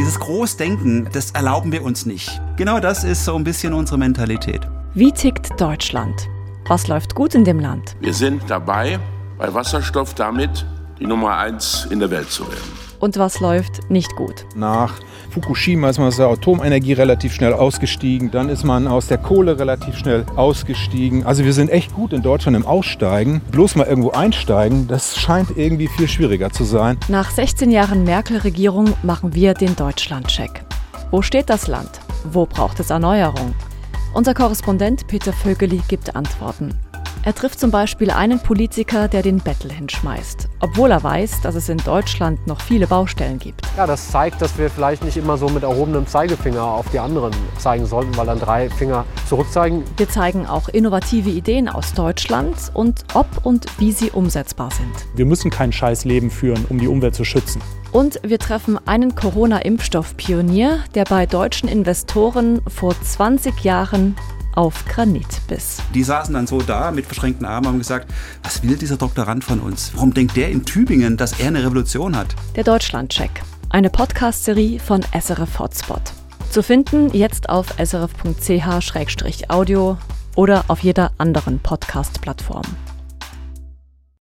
Dieses Großdenken, das erlauben wir uns nicht. Genau das ist so ein bisschen unsere Mentalität. Wie tickt Deutschland? Was läuft gut in dem Land? Wir sind dabei, bei Wasserstoff damit die Nummer eins in der Welt zu werden. Und was läuft nicht gut? Nach Fukushima ist man aus der Atomenergie relativ schnell ausgestiegen. Dann ist man aus der Kohle relativ schnell ausgestiegen. Also wir sind echt gut in Deutschland im Aussteigen. Bloß mal irgendwo einsteigen, das scheint irgendwie viel schwieriger zu sein. Nach 16 Jahren Merkel-Regierung machen wir den Deutschland-Check. Wo steht das Land? Wo braucht es Erneuerung? Unser Korrespondent Peter Vögeli gibt Antworten. Er trifft zum Beispiel einen Politiker, der den Bettel hinschmeißt, obwohl er weiß, dass es in Deutschland noch viele Baustellen gibt. Ja, das zeigt, dass wir vielleicht nicht immer so mit erhobenem Zeigefinger auf die anderen zeigen sollten, weil dann drei Finger zurückzeigen. Wir zeigen auch innovative Ideen aus Deutschland und ob und wie sie umsetzbar sind. Wir müssen kein scheiß Leben führen, um die Umwelt zu schützen. Und wir treffen einen Corona-Impfstoff-Pionier, der bei deutschen Investoren vor 20 Jahren auf Granit biss. Die saßen dann so da mit verschränkten Armen und haben gesagt, was will dieser Doktorand von uns? Warum denkt der in Tübingen, dass er eine Revolution hat? Der Deutschlandcheck, eine Podcast-Serie von SRF Hotspot. Zu finden jetzt auf srf.ch-audio oder auf jeder anderen Podcast-Plattform.